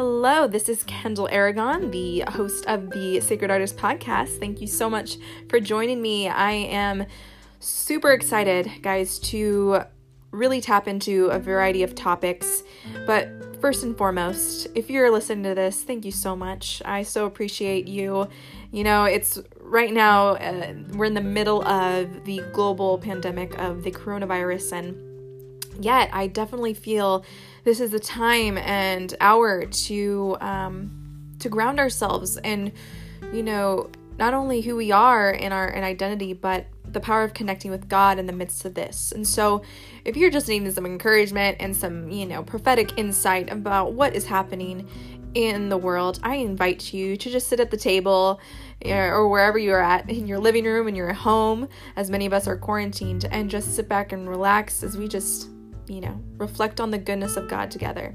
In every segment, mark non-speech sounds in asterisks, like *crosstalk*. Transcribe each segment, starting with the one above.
Hello, this is Kendall Aragon, the host of the Sacred Artist Podcast. Thank you so much for joining me. I am super excited, guys, to really tap into a variety of topics. But first and foremost, if you're listening to this, thank you so much. I so appreciate you. You know, it's right now, uh, we're in the middle of the global pandemic of the coronavirus, and yet I definitely feel this is the time and hour to um, to ground ourselves and you know not only who we are in our in identity but the power of connecting with God in the midst of this. And so, if you're just needing some encouragement and some, you know, prophetic insight about what is happening in the world, I invite you to just sit at the table or wherever you are at in your living room, in your home, as many of us are quarantined, and just sit back and relax as we just, you know, reflect on the goodness of God together.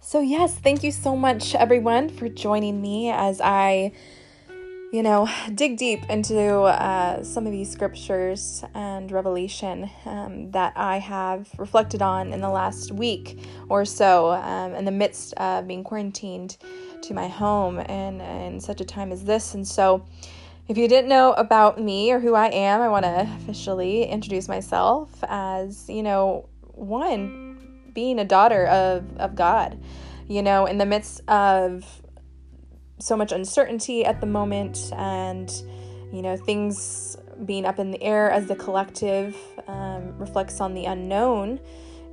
So, yes, thank you so much, everyone, for joining me as I, you know, dig deep into uh, some of these scriptures and revelation um, that I have reflected on in the last week or so um, in the midst of being quarantined to my home and in such a time as this. And so, if you didn't know about me or who I am, I want to officially introduce myself as, you know, one, being a daughter of, of God you know, in the midst of so much uncertainty at the moment and, you know, things being up in the air as the collective um, reflects on the unknown,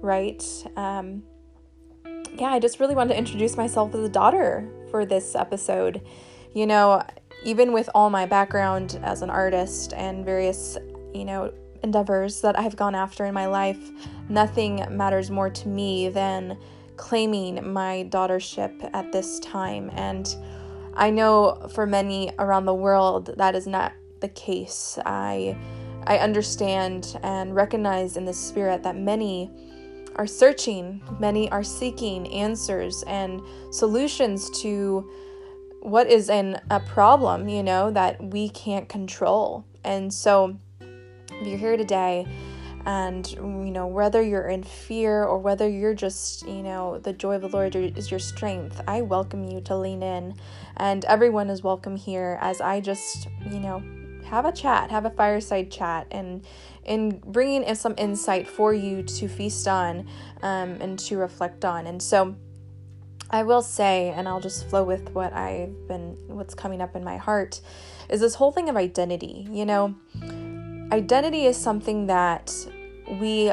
right? Um, yeah, I just really wanted to introduce myself as a daughter for this episode. You know, even with all my background as an artist and various, you know, endeavors that I've gone after in my life, nothing matters more to me than claiming my daughtership at this time. And I know for many around the world that is not the case. I I understand and recognize in the spirit that many are searching, many are seeking answers and solutions to what is in a problem, you know, that we can't control. And so if you're here today and you know whether you're in fear or whether you're just you know the joy of the lord is your strength i welcome you to lean in. And everyone is welcome here as i just you know have a chat have a fireside chat and in bringing in some insight for you to feast on um, and to reflect on. And so i will say and i'll just flow with what i've been what's coming up in my heart is this whole thing of identity you know? Identity is something that we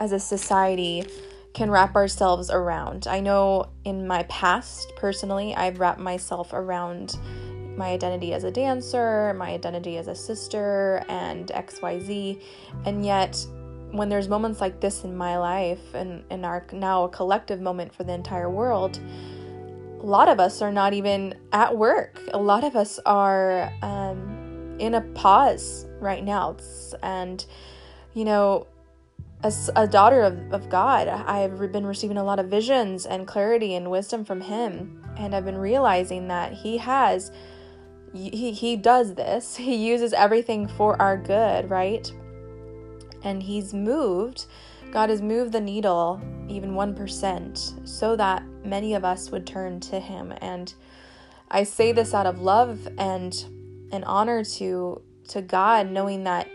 as a society can wrap ourselves around. I know in my past, personally, I've wrapped myself around my identity as a dancer, my identity as a sister, and XYZ. And yet, when there's moments like this in my life and in our now a collective moment for the entire world, a lot of us are not even at work. A lot of us are um, in a pause right now. And, you know, as a daughter of, of God, I've been receiving a lot of visions and clarity and wisdom from Him. And I've been realizing that He has, He, he does this. *laughs* He uses everything for our good, right? And He's moved, God has moved the needle even 1% so that many of us would turn to Him. And I say this out of love and an honor to to God, knowing that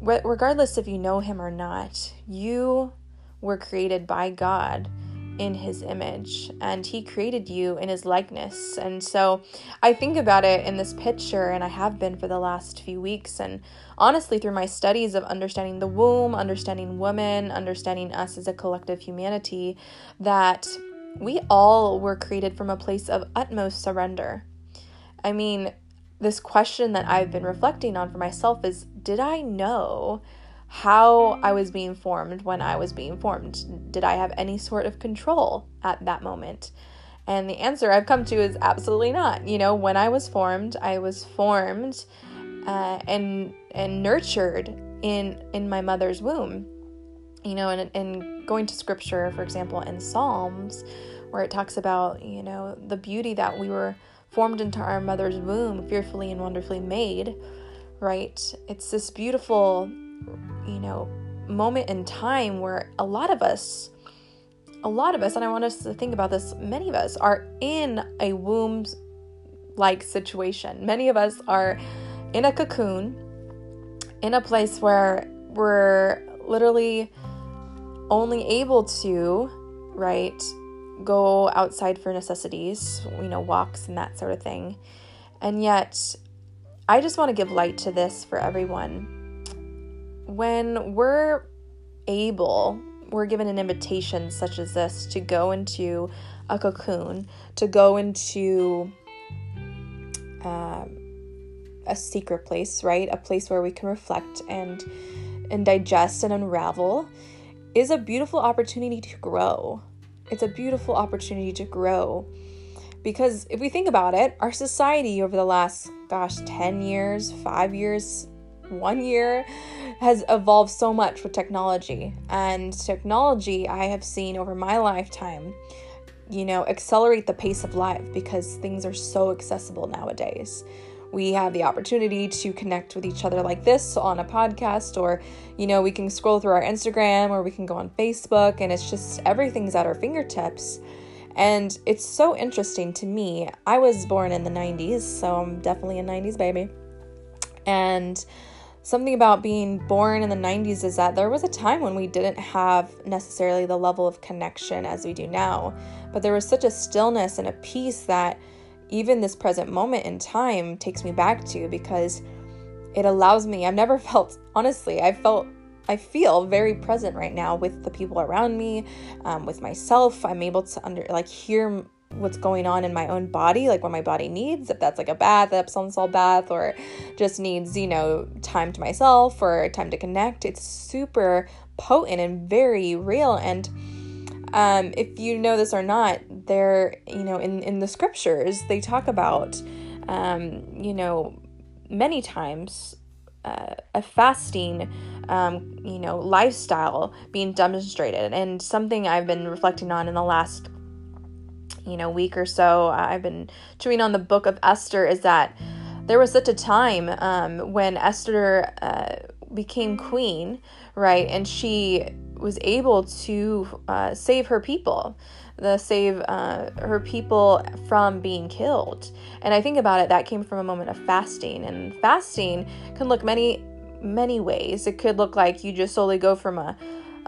regardless if you know him or not, you were created by God in his image and he created you in his likeness. And so I think about it in this picture, and I have been for the last few weeks. And honestly, through my studies of understanding the womb, understanding women, understanding us as a collective humanity, that we all were created from a place of utmost surrender. I mean, this question that I've been reflecting on for myself is did I know how I was being formed when I was being formed? Did I have any sort of control at that moment? And the answer I've come to is absolutely not. You know, when I was formed, I was formed uh, and and nurtured in in my mother's womb. You know, and, and going to scripture, for example, in Psalms, where it talks about, you know, the beauty that we were formed into our mother's womb, fearfully and wonderfully made, right? It's this beautiful, you know, moment in time where a lot of us, a lot of us, and I want us to think about this, many of us are in a womb like situation. Many of us are in a cocoon, in a place where we're literally only able to, right, go outside for necessities, you know, walks and that sort of thing. And yet, I just want to give light to this for everyone. When we're able, we're given an invitation such as this to go into a cocoon, to go into um, a secret place, right? A place where we can reflect and and digest and unravel is a beautiful opportunity to grow. It's a beautiful opportunity to grow. Because if we think about it, our society over the last, gosh, 10 years, five years, one year has evolved so much with technology. And technology, I have seen over my lifetime, you know, accelerate the pace of life because things are so accessible nowadays we have the opportunity to connect with each other like this on a podcast or you know we can scroll through our instagram or we can go on facebook and it's just everything's at our fingertips. And it's so interesting to me. I was born in the 90s so i'm definitely a 90s baby. And something about being born in the 90s is that there was a time when we didn't have necessarily the level of connection as we do now but there was such a stillness and a peace that even this present moment in time takes me back to because it allows me i've never *laughs* felt honestly i felt i feel very present right now with the people around me um, with myself. I'm able to under like hear what's going on in my own body like what my body needs if that's like a bath epsom salt bath or just needs you know time to myself or time to connect. It's super potent and very real and um, if you know this or not, there, you know, in, in the scriptures, they talk about, um, you know, many times uh, a fasting, um, you know, lifestyle being demonstrated. And something I've been reflecting on in the last, you know, week or so, I've been chewing on the book of Esther is that there was such a time um, when Esther uh, became queen, right? And she was able to uh, save her people, the save uh, her people from being killed. And I think about it, that came from a moment of fasting. And fasting can look many, many ways. It could look like you just solely go from a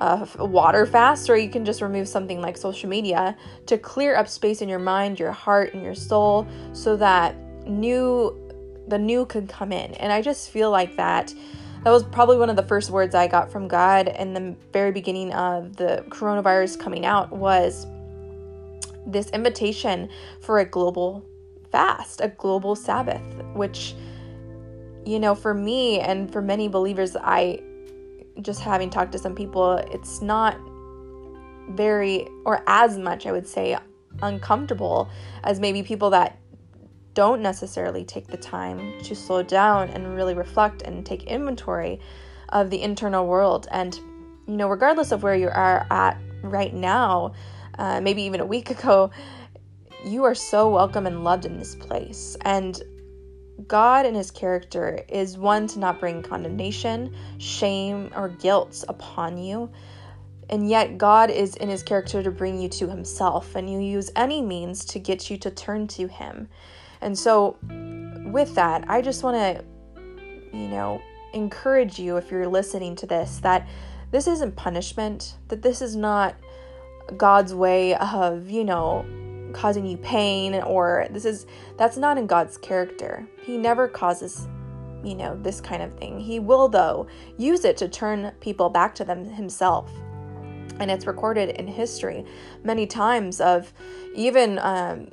a water fast, or you can just remove something like social media to clear up space in your mind, your heart, and your soul so that new the new can come in. And I just feel like that that was probably one of the first words I got from God in the very beginning of the coronavirus coming out was this invitation for a global fast, a global Sabbath, which, you know, for me and for many believers, I just having talked to some people, it's not very, or as much, I would say, uncomfortable as maybe people that don't necessarily take the time to slow down and really reflect and take inventory of the internal world. And, you know, regardless of where you are at right now, uh, maybe even a week *laughs* ago, you are so welcome and loved in this place. And God and his character is one to not bring condemnation, shame, or guilt upon you. And yet, God is in his character to bring you to himself, and you use any means to get you to turn to him. And so, with that, I just want to, you know, encourage you if you're listening to this that this isn't punishment, that this is not God's way of, you know, causing you pain or this is that's not in God's character. He never causes you know this kind of thing. He will though use it to turn people back to them himself. And it's recorded in history many times of even um,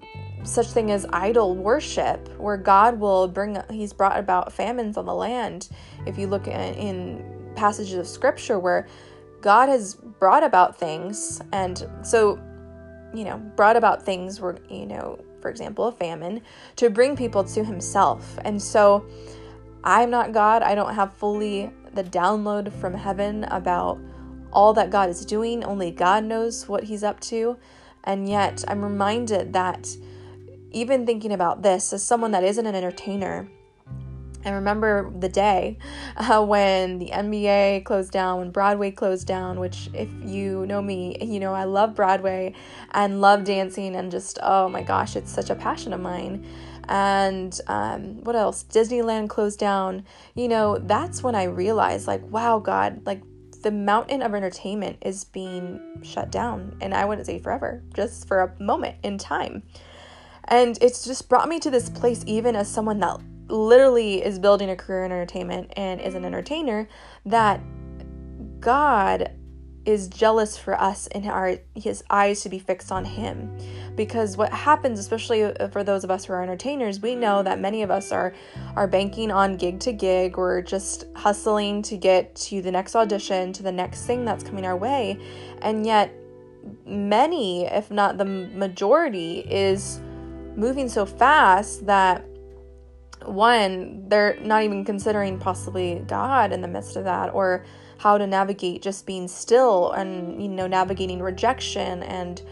such thing as idol worship, where God will bring, He's brought about famines on the land. If you look in passages of scripture where God has brought about things, and so, you know, brought about things were, you know, for example, a famine to bring people to Himself. And so, I'm not God. I don't have fully the download from heaven about all that God is doing. Only God knows what He's up to. And yet, I'm reminded that even thinking about this as someone that isn't an entertainer, I remember the day *laughs* uh, when the NBA closed down, when Broadway closed down, which, if you know me, you know I love Broadway and love dancing, and just, oh my gosh, it's such a passion of mine. And um, what else? Disneyland closed down. You know, that's when I realized, like, wow, God, like, the mountain of entertainment is being shut down. And I wouldn't say forever, just for a moment in time. And it's just brought me to this place, even as someone that literally is building a career in entertainment and is an entertainer, that God is jealous for us and our his eyes to be fixed on him. Because what happens especially for those of us who are entertainers we know that many of us are are banking on gig to gig or just hustling to get to the next audition to the next thing that's coming our way. And yet many if not the majority is moving so fast that one, they're not even considering possibly God in the midst of that or how to navigate just being still and you know navigating rejection and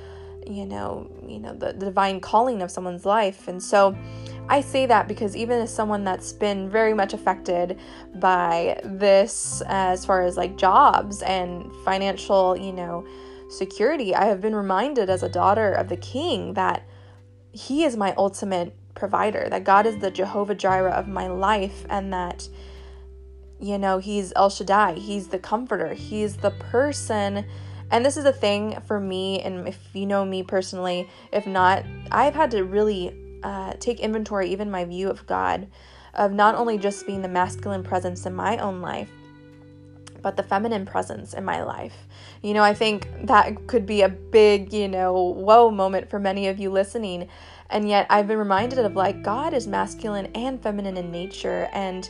you know you know the, the divine calling of someone's life. And so I say that because even as someone that's been very much affected by this as far as like jobs and financial, you know, security, I have been reminded as a daughter of the king that he is my ultimate provider, that God is the Jehovah Jireh of my life, and that, you know, He's El Shaddai, He's the comforter, He's the person. And this is a thing for me, and if you know me personally, if not, I've had to really uh, take inventory, even my view of God, of not only just being the masculine presence in my own life, but the feminine presence in my life. You know, I think that could be a big, you know, whoa moment for many of you listening. And yet I've been reminded of like God is masculine and feminine in nature. And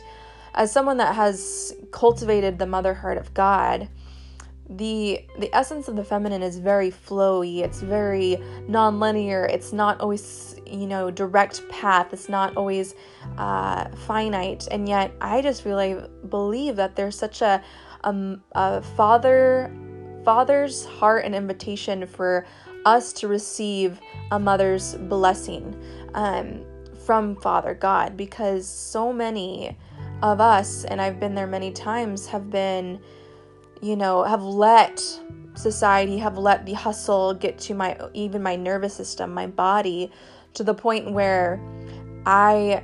as someone that has cultivated the mother heart of God, the the essence of the feminine is very flowy. It's very non-linear. It's not always you know direct path. It's not always uh, finite. And yet i just really believe that there's such a, a, a father father's heart and invitation for us to receive a mother's blessing um, from Father God because so many of us, and I've been there many times, have been, you know, have let society, have let the hustle get to my, even my nervous system, my body, to the point where I,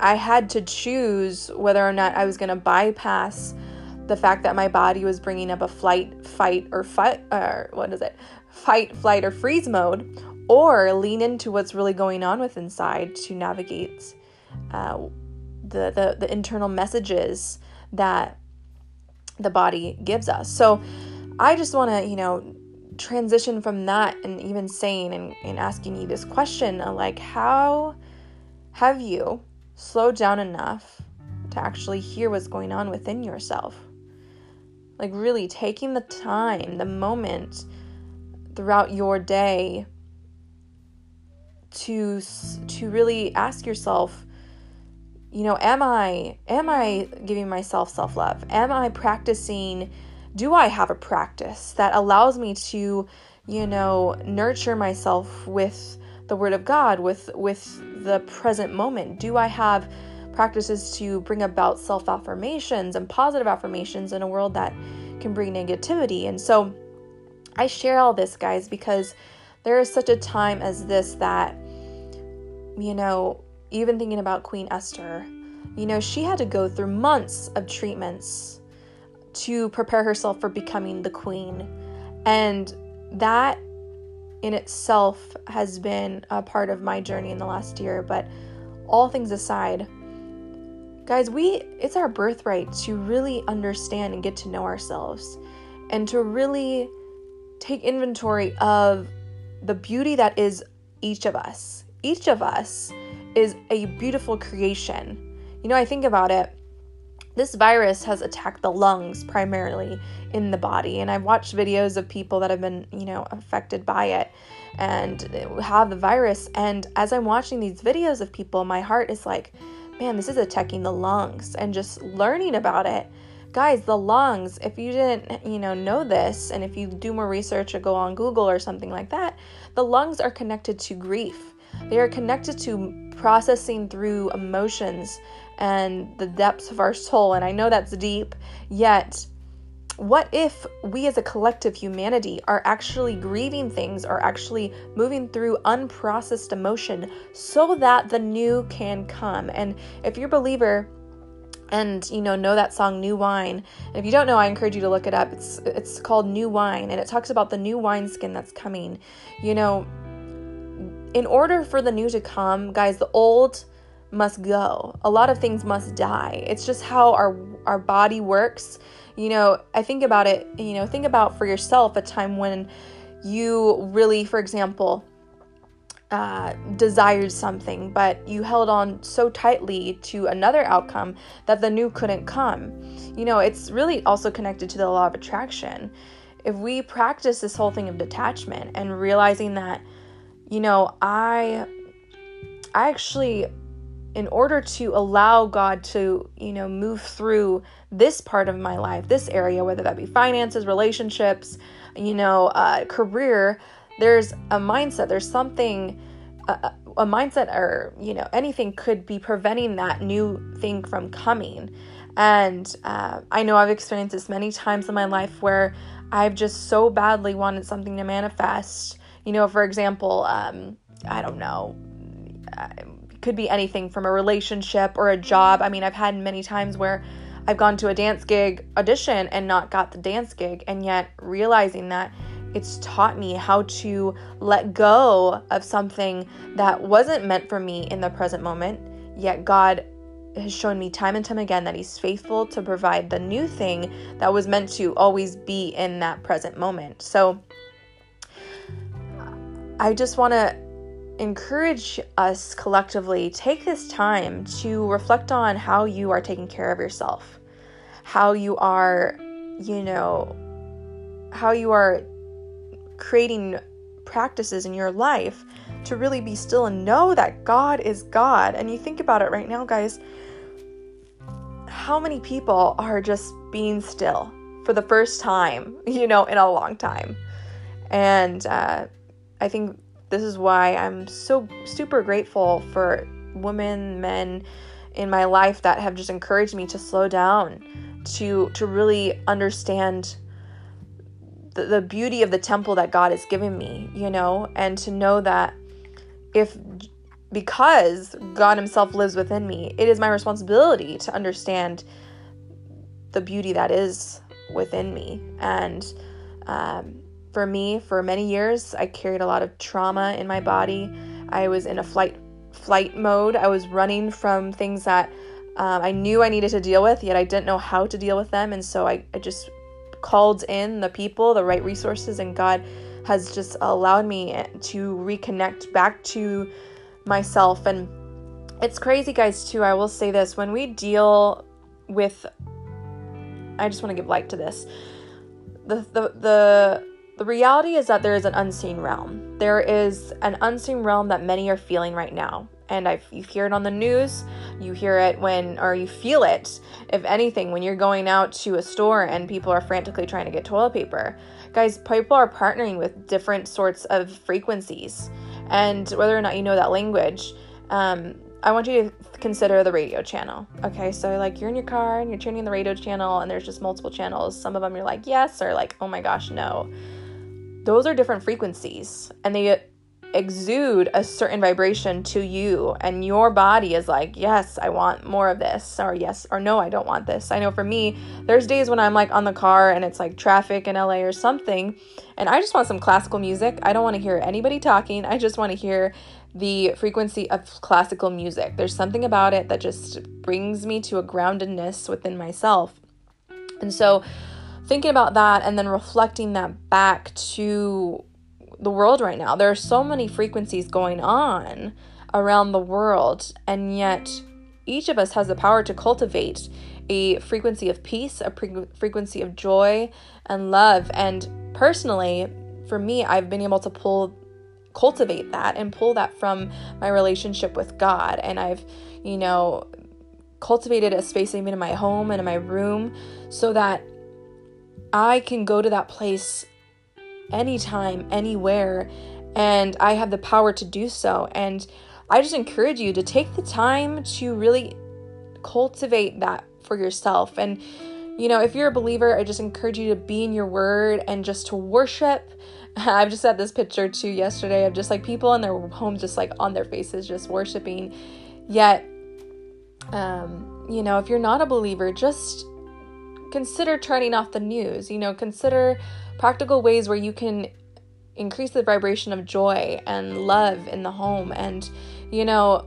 I had to choose whether or not I was going to bypass the fact that my body was bringing up a flight, fight, or fight, or what is it? fight, flight, or freeze mode, or lean into what's really going on with inside to navigate uh, the, the, the internal messages that the body gives us. So I just want to, you know, transition from that and even saying and, and asking you this question like, how have you slowed down enough to actually hear what's going on within yourself? Like, really taking the time, the moment throughout your day to to really ask yourself you know am i am i giving myself self-love? Am i practicing? Do i have a practice that allows me to you know nurture myself with the word of god with with the present moment? Do i have practices to bring about self-affirmations and positive affirmations in a world that can bring negativity and so I share all this, guys, because there is such a time as this that, you know, even thinking about Queen Esther, you know, she had to go through months of treatments to prepare herself for becoming the queen. And that in itself has been a part of my journey in the last year. But all things aside, guys, we it's our birthright to really understand and get to know ourselves and to really take inventory of the beauty that is each of us. Each of us is a beautiful creation. You know, I think about it. This virus has attacked the lungs primarily in the body, and I've watched videos of people that have been, you know, affected by it and have the virus. And as I'm watching these videos of people, my heart is like, man, this is attacking the lungs. And just learning about it guys, the lungs, if you didn't, you know, know this and if you do more research or go on Google or something like that, the lungs are connected to grief. They are connected to processing through emotions and the depths of our soul. And I know that's deep, yet what if we as a collective humanity are actually grieving things, are actually moving through unprocessed emotion so that the new can come? And if you're a believer, and you know know that song new wine and if you don't know i encourage you to look it up. It's it's called new wine and it talks about the new wineskin that's coming. You know in order for the new to come guys the old must go. A lot of things must die. It's just how our our body works you know i think about it you know think about for yourself a time when you really for example uh, desired something, but you held on so tightly to another outcome that the new couldn't come. You know, it's really also connected to the law of attraction. If we practice this whole thing of detachment and realizing that, you know, I, I actually, in order to allow God to, you know, move through this part of my life, this area, whether that be finances, relationships, you know, uh, career, there's a mindset, there's something, a, a mindset or, you know, anything could be preventing that new thing from coming. And uh, I know I've experienced this many times in my life where I've just so badly wanted something to manifest. You know, for example, um, I don't know, it could be anything from a relationship or a job. I mean, I've had many times where I've gone to a dance gig audition and not got the dance gig, and yet realizing that it's taught me how to let go of something that wasn't meant for me in the present moment, yet God has shown me time and time again that He's faithful to provide the new thing that was meant to always be in that present moment. So I just want to encourage us collectively take this time to reflect on how you are taking care of yourself, how you are, you know, how you are creating practices in your life to really be still and know that God is God. And you think about it right now, guys, how many people are just being still for the first time, *laughs* you know, in a long time? And uh, I think this is why I'm so super grateful for women, men in my life that have just encouraged me to slow down, to to really understand the, the beauty of the temple that God has given me, you know, and to know that if because God Himself lives within me, it is my responsibility to understand the beauty that is within me. And um, for me, for many years, I carried a lot of trauma in my body. I was in a flight flight mode. I was running from things that um, I knew I needed to deal with, yet I didn't know how to deal with them. And so I, I just called in the people, the right resources, and God has just allowed me to reconnect back to myself. And it's crazy, guys, too. I will say this when we deal with, I just want to give light to this. The, the, the, the reality is that there is an unseen realm. There is an unseen realm that many are feeling right now and I you hear it on the news, you hear it when or you feel it if anything when you're going out to a store and people are frantically trying to get toilet paper. Guys, people are partnering with different sorts of frequencies. And whether or not you know that language, um, I want you to consider the radio channel. Okay, so like you're in your car and you're tuning the radio channel, and there's just multiple channels. Some of them you're like, yes, or like, oh my gosh, no. Those are different frequencies, and they exude a certain vibration to you and your body is like yes i want more of this or yes or no i don't want this. I know for me there's days when i'm like on the car and it's like traffic in la or something and i just want some classical music. I don't want to hear anybody talking. I just want to hear the frequency of classical music. There's something about it that just brings me to a groundedness within myself. And so thinking about that and then reflecting that back to the world right now. There are so many frequencies going on around the world, and yet each of us has the power to cultivate a frequency of peace, a pre- frequency of joy and love. And personally, for me, I've been able to pull cultivate that and pull that from my relationship with God. And I've, you know, cultivated a space even in my home and in my room so that I can go to that place anytime, anywhere, and I have the power to do so. And I just encourage you to take the time to really cultivate that for yourself. And, you know, if you're a believer, I just encourage you to be in your word and just to worship. *laughs* I've just had this picture too yesterday of just like people in their homes, just like on their faces, just worshiping. Yet, um, you know, if you're not a believer, just consider turning off the news. You know, consider practical ways where you can increase the vibration of joy and love in the home. And, you know,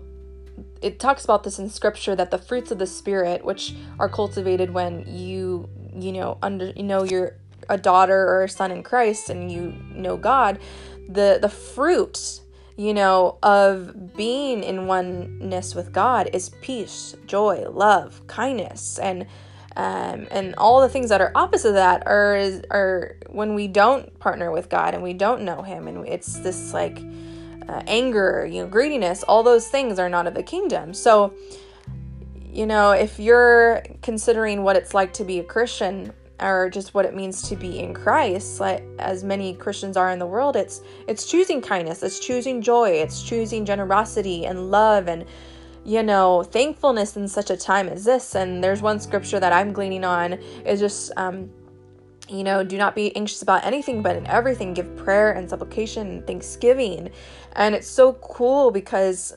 it talks about this in scripture that the fruits of the spirit, which are cultivated when you, you know, under, you know, you're a daughter or a son in Christ and you know God, the, the fruit you know, of being in oneness with God is peace, joy, love, kindness, and um, and all the things that are opposite of that are are when we don't partner with God and we don't know Him, and it's this like uh, anger, you know, greediness. All those things are not of the kingdom. So, you know, if you're considering what it's like to be a Christian or just what it means to be in Christ, like as many Christians are in the world, it's it's choosing kindness, it's choosing joy, it's choosing generosity and love and you know, thankfulness in such a time as this. And there's one scripture that I'm gleaning on is just, um, you know, do not be anxious about anything, but in everything, give prayer and supplication and thanksgiving. And it's so cool because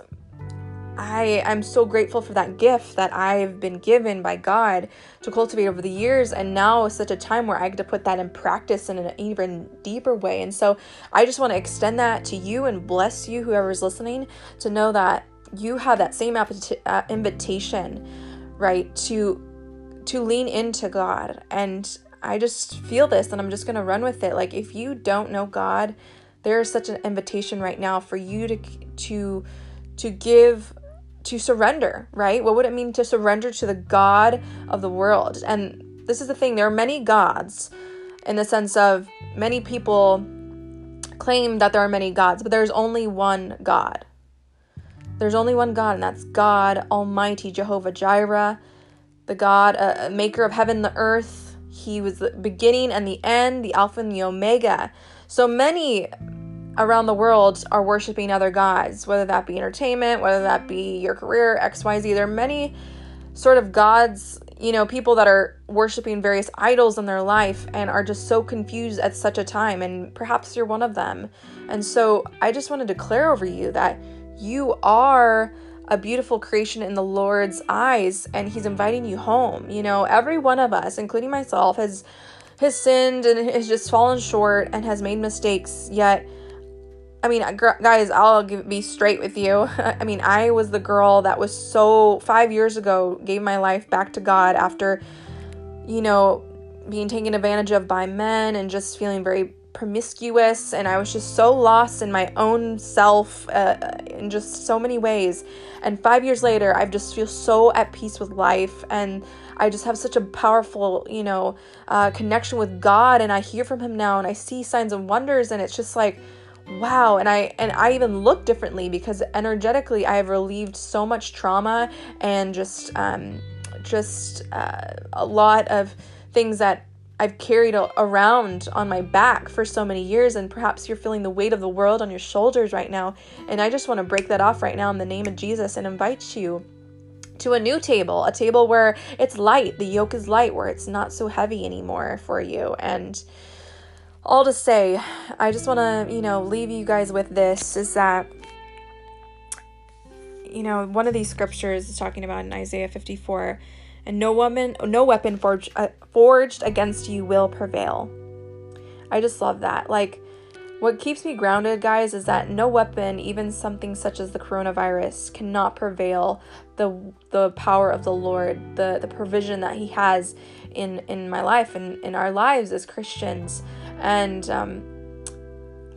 I I'm so grateful for that gift that I've been given by God to cultivate over the years and now is such a time where I get to put that in practice in an even deeper way. And so I just want to extend that to you and bless you whoever's listening to know that you have that same uh, invitation, right, to to lean into God. And I just feel this and I'm just going to run with it. Like if you don't know God, there is such an invitation right now for you to to to give to surrender, right? What would it mean to surrender to the God of the world? And this is the thing, there are many gods in the sense of many people claim that there are many gods, but there's only one God. There's only one God, and that's God Almighty, Jehovah Jireh, the God, uh, maker of heaven and the earth. He was the beginning and the end, the Alpha and the Omega. So many around the world are worshiping other gods, whether that be entertainment, whether that be your career, XYZ. There are many sort of gods, you know, people that are worshiping various idols in their life and are just so confused at such a time. And perhaps you're one of them. And so I just want to declare over you that you are a beautiful creation in the Lord's eyes and he's inviting you home. You know, every one of us, including myself, has has sinned and has just fallen short and has made mistakes. Yet I mean, guys, I'll be straight with you. *laughs* I mean, I was the girl that was so 5 years ago gave my life back to God after you know, being taken advantage of by men and just feeling very promiscuous and I was just so lost in my own self uh, in just so many ways. And five years later, I just feel so at peace with life and I just have such a powerful, you know, uh, connection with God and I hear from Him now and I see signs and wonders and it's just like, wow and i and i even look differently because energetically i have relieved so much trauma and just um just uh, a lot of things that I've carried around on my back for so many years, and perhaps you're feeling the weight of the world on your shoulders right now. And I just want to break that off right now in the name of Jesus and invite you to a new table, a table where it's light, the yoke is light, where it's not so heavy anymore for you. And all to say, I just want to, you know, leave you guys with this is that you know, one of these scriptures is talking about in Isaiah 54 and no woman no weapon forged uh, forged against you will prevail. I just love that. Like what keeps me grounded, guys, is that no weapon, even something such as the coronavirus, cannot prevail the the power of the Lord, the the provision that He has in in my life and in our lives as Christians. And um,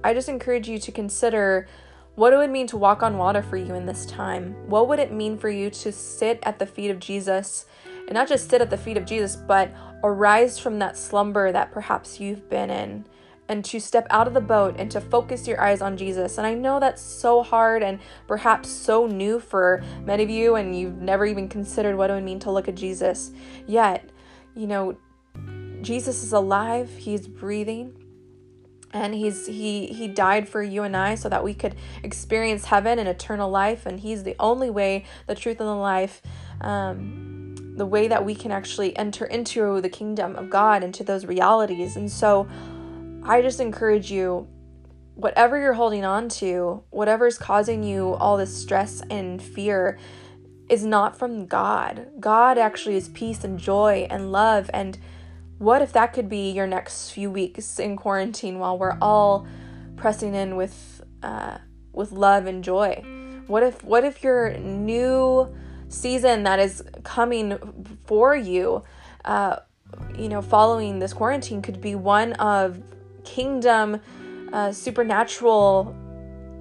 I just encourage you to consider what it would mean to walk on water for you in this time. What would it mean for you to sit at the feet of Jesus and not just sit at the feet of Jesus, but arise from that slumber that perhaps you've been in and to step out of the boat and to focus your eyes on Jesus. And I know that's so hard and perhaps so new for many of you, and you've never even considered what it would mean to look at Jesus. Yet, you know, Jesus is alive, He's breathing. And he's he he died for you and I so that we could experience heaven and eternal life. And he's the only way, the truth, and the life. Um, the way that we can actually enter into the kingdom of God, into those realities. And so, I just encourage you whatever you're holding on to, whatever's causing you all this stress and fear, is not from God. God actually is peace and joy and love. And what if that could be your next few weeks in quarantine while we're all pressing in with uh, with love and joy? What if what if your new season that is coming for you, uh, you know, following this quarantine could be one of kingdom, uh, supernatural,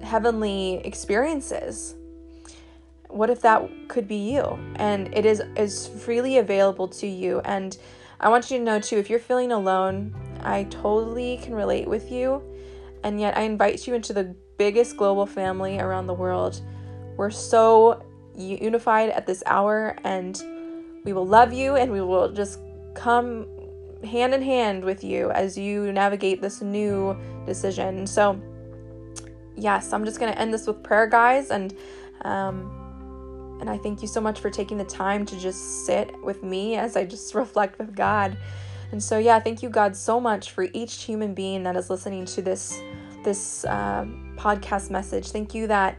heavenly experiences. What if that could be you? And it is is freely available to you. And I want you to know too, if you're feeling alone, I totally can relate with you. And yet I invite you into the biggest global family around the world. We're so unified at this hour, and we will love you and we will just come hand in hand with you as you navigate this new decision. So, yes, I'm just going to end this with prayer, guys, and um, and I thank you so much for taking the time to just sit with me as I just *laughs* reflect with God. And so, yeah, thank you, God, so much for each human being that is listening to this this uh, podcast message. Thank you that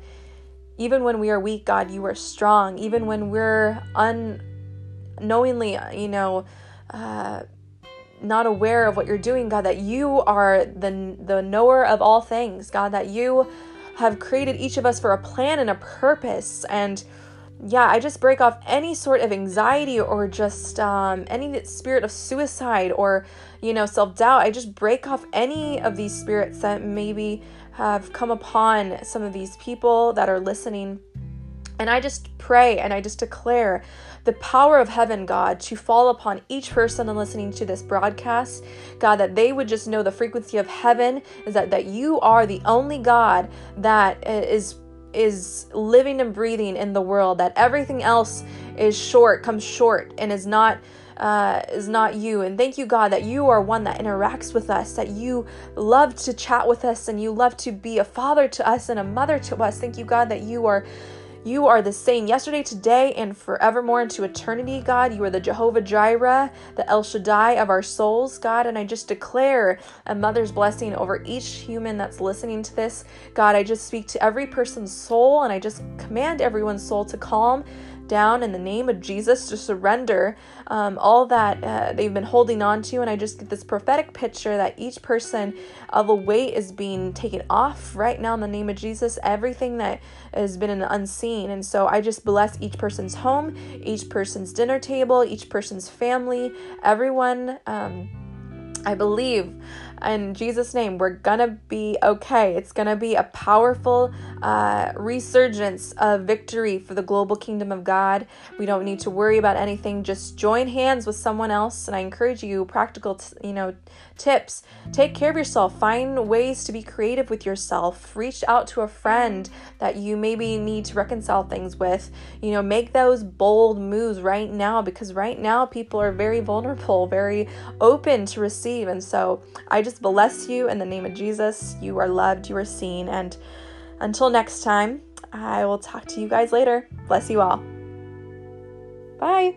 even when we are weak, God, you are strong. Even when we're unknowingly, you know, uh, not aware of what you're doing, God, that you are the, the knower of all things, God, that you have created each of us for a plan and a purpose. And yeah, I just break off any sort of anxiety or just um, any spirit of suicide or, you know, self doubt. I just break off any of these spirits that maybe have come upon some of these people that are listening. And I just pray and I just declare the power of heaven, God, to fall upon each person listening to this broadcast. God, that they would just know the frequency of heaven is that, that you are the only God that is is living and breathing in the world that everything else is short comes short and is not uh, is not you. And thank you, God, that you are one that interacts with us, that you love to chat with us, and you love to be a father to us and a mother to us. Thank you, God, that you are you are the same yesterday, today, and forevermore into eternity, God. You are the Jehovah Jireh, the El Shaddai of our souls, God. And I just declare a mother's blessing over each human that's listening to this. God, I just speak to every person's soul and I just command everyone's soul to calm down in the name of Jesus to surrender um, all that uh, they've been holding on to. And I just get this prophetic picture that each person of a weight is being taken off right now in the name of Jesus. Everything that has been in the unseen. And so I just bless each person's home, each person's dinner table, each person's family, everyone. Um, I believe in Jesus' name, we're gonna be okay. It's gonna be a powerful uh, resurgence of victory for the global kingdom of God. We don't need to worry about anything. Just join hands with someone else, and I encourage you practical, t- you know, tips. Take care of yourself. Find ways to be creative with yourself. Reach out to a friend that you maybe need to reconcile things with. You know, make those bold moves right now because right now people are very vulnerable, very open to receive, and so I just just bless you in the name of Jesus. You are loved, you are seen. And until next time, I will talk to you guys later. Bless you all. Bye.